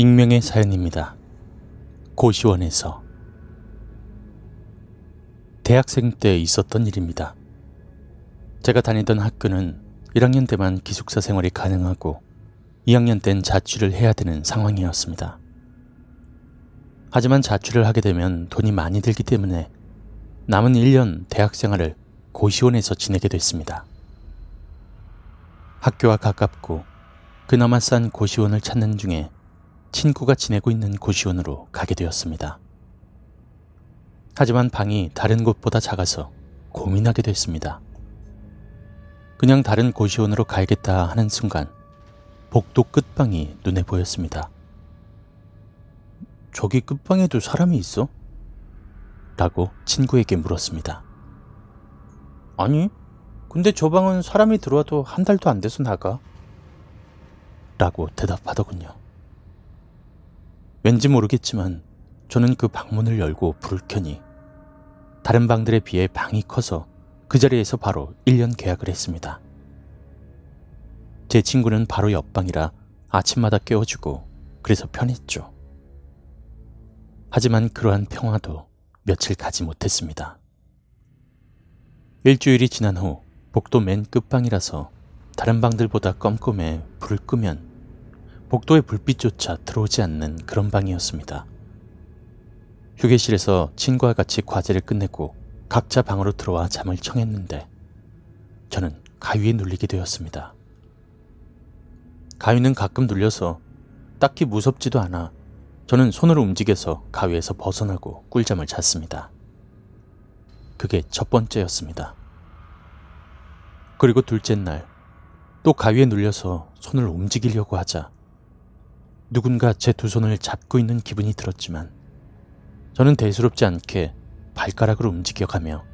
익명의 사연입니다. 고시원에서 대학생 때 있었던 일입니다. 제가 다니던 학교는 1학년 때만 기숙사 생활이 가능하고 2학년 땐 자취를 해야 되는 상황이었습니다. 하지만 자취를 하게 되면 돈이 많이 들기 때문에 남은 1년 대학 생활을 고시원에서 지내게 됐습니다. 학교와 가깝고 그나마 싼 고시원을 찾는 중에 친구가 지내고 있는 고시원으로 가게 되었습니다. 하지만 방이 다른 곳보다 작아서 고민하게 됐습니다. 그냥 다른 고시원으로 가야겠다 하는 순간 복도 끝방이 눈에 보였습니다. 저기 끝방에도 사람이 있어? 라고 친구에게 물었습니다. 아니, 근데 저 방은 사람이 들어와도 한 달도 안 돼서 나가. 라고 대답하더군요. 왠지 모르겠지만 저는 그 방문을 열고 불을 켜니 다른 방들에 비해 방이 커서 그 자리에서 바로 1년 계약을 했습니다. 제 친구는 바로 옆방이라 아침마다 깨워주고 그래서 편했죠. 하지만 그러한 평화도 며칠 가지 못했습니다. 일주일이 지난 후 복도 맨 끝방이라서 다른 방들보다 껌껌해 불을 끄면 복도의 불빛조차 들어오지 않는 그런 방이었습니다. 휴게실에서 친구와 같이 과제를 끝내고 각자 방으로 들어와 잠을 청했는데 저는 가위에 눌리게 되었습니다. 가위는 가끔 눌려서 딱히 무섭지도 않아 저는 손으로 움직여서 가위에서 벗어나고 꿀잠을 잤습니다. 그게 첫 번째였습니다. 그리고 둘째 날, 또 가위에 눌려서 손을 움직이려고 하자 누군가 제 두 손을 잡고 있는 기분이 들었지만 저는 대수롭지 않게 발가락으로 움직여가며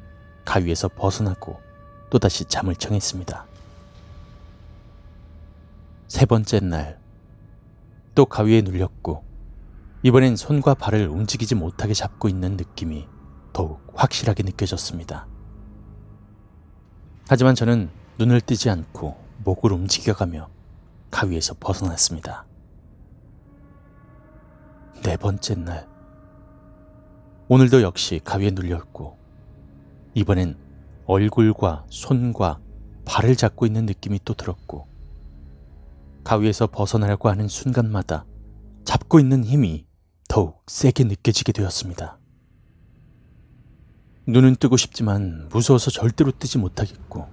가위에서 벗어나고 또다시 잠을 청했습니다. 세 번째 날, 또 가위에 눌렸고, 이번엔 손과 발을 움직이지 못하게 잡고 있는 느낌이 더욱 확실하게 느껴졌습니다. 하지만 저는 눈을 뜨지 않고 목을 움직여가며 가위에서 벗어났습니다. 네 번째 날. 오늘도 역시 가위에 눌렸고, 이번엔 얼굴과 손과 발을 잡고 있는 느낌이 또 들었고, 가위에서 벗어나려고 하는 순간마다 잡고 있는 힘이 더욱 세게 느껴지게 되었습니다. 눈은 뜨고 싶지만 무서워서 절대로 뜨지 못하겠고,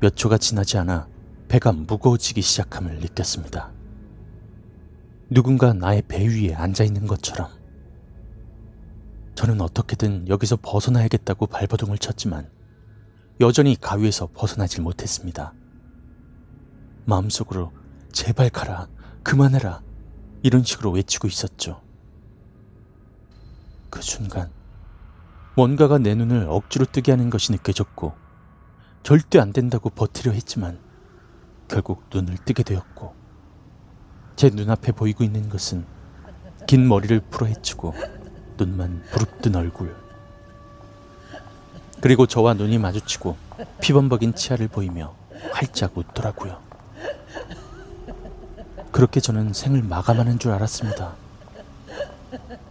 몇 초가 지나지 않아 배가 무거워지기 시작함을 느꼈습니다. 누군가 나의 배 위에 앉아 있는 것처럼. 저는 어떻게든 여기서 벗어나야겠다고 발버둥을 쳤지만 여전히 가위에서 벗어나질 못했습니다. 마음속으로 제발 가라, 그만해라, 이런 식으로 외치고 있었죠. 그 순간 뭔가가 내 눈을 억지로 뜨게 하는 것이 느껴졌고 절대 안 된다고 버티려 했지만 결국 눈을 뜨게 되었고 제 눈앞에 보이고 있는 것은 긴 머리를 풀어헤치고 눈만 부릅뜬 얼굴. 그리고 저와 눈이 마주치고 피범벅인 치아를 보이며 활짝 웃더라고요. 그렇게 저는 생을 마감하는 줄 알았습니다.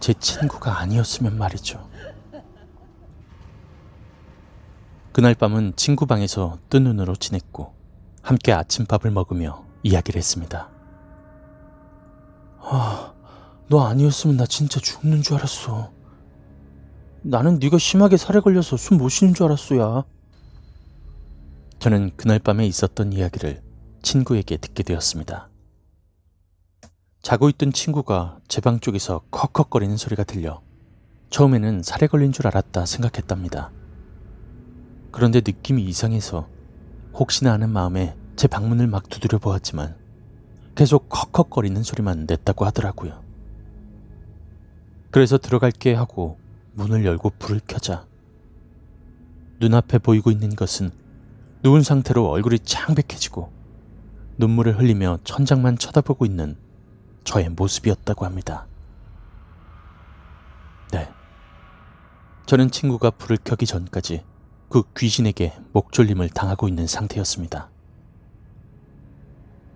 제 친구가 아니었으면 말이죠. 그날 밤은 친구 방에서 뜬 눈으로 지냈고 함께 아침밥을 먹으며 이야기를 했습니다. 아, 너 아니었으면 나 진짜 죽는 줄 알았어. 나는 네가 심하게 살에 걸려서 숨 못 쉬는 줄 알았어, 야. 저는 그날 밤에 있었던 이야기를 친구에게 듣게 되었습니다. 자고 있던 친구가 제 방 쪽에서 컥컥거리는 소리가 들려 처음에는 살에 걸린 줄 알았다 생각했답니다. 그런데 느낌이 이상해서 혹시나 하는 마음에 제 방문을 막 두드려 보았지만 계속 컥컥거리는 소리만 냈다고 하더라고요. 그래서 들어갈게 하고 문을 열고 불을 켜자 눈앞에 보이고 있는 것은 누운 상태로 얼굴이 창백해지고 눈물을 흘리며 천장만 쳐다보고 있는 저의 모습이었다고 합니다. 네. 저는 친구가 불을 켜기 전까지 그 귀신에게 목졸림을 당하고 있는 상태였습니다.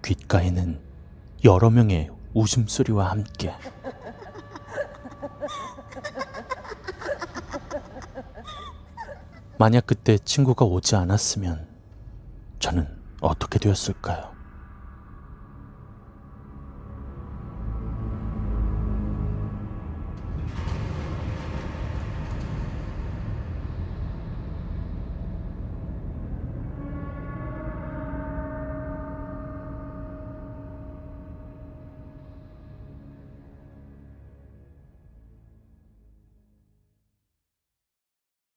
귓가에는 여러 명의 웃음소리와 함께 만약 그때 친구가 오지 않았으면 저는 어떻게 되었을까요?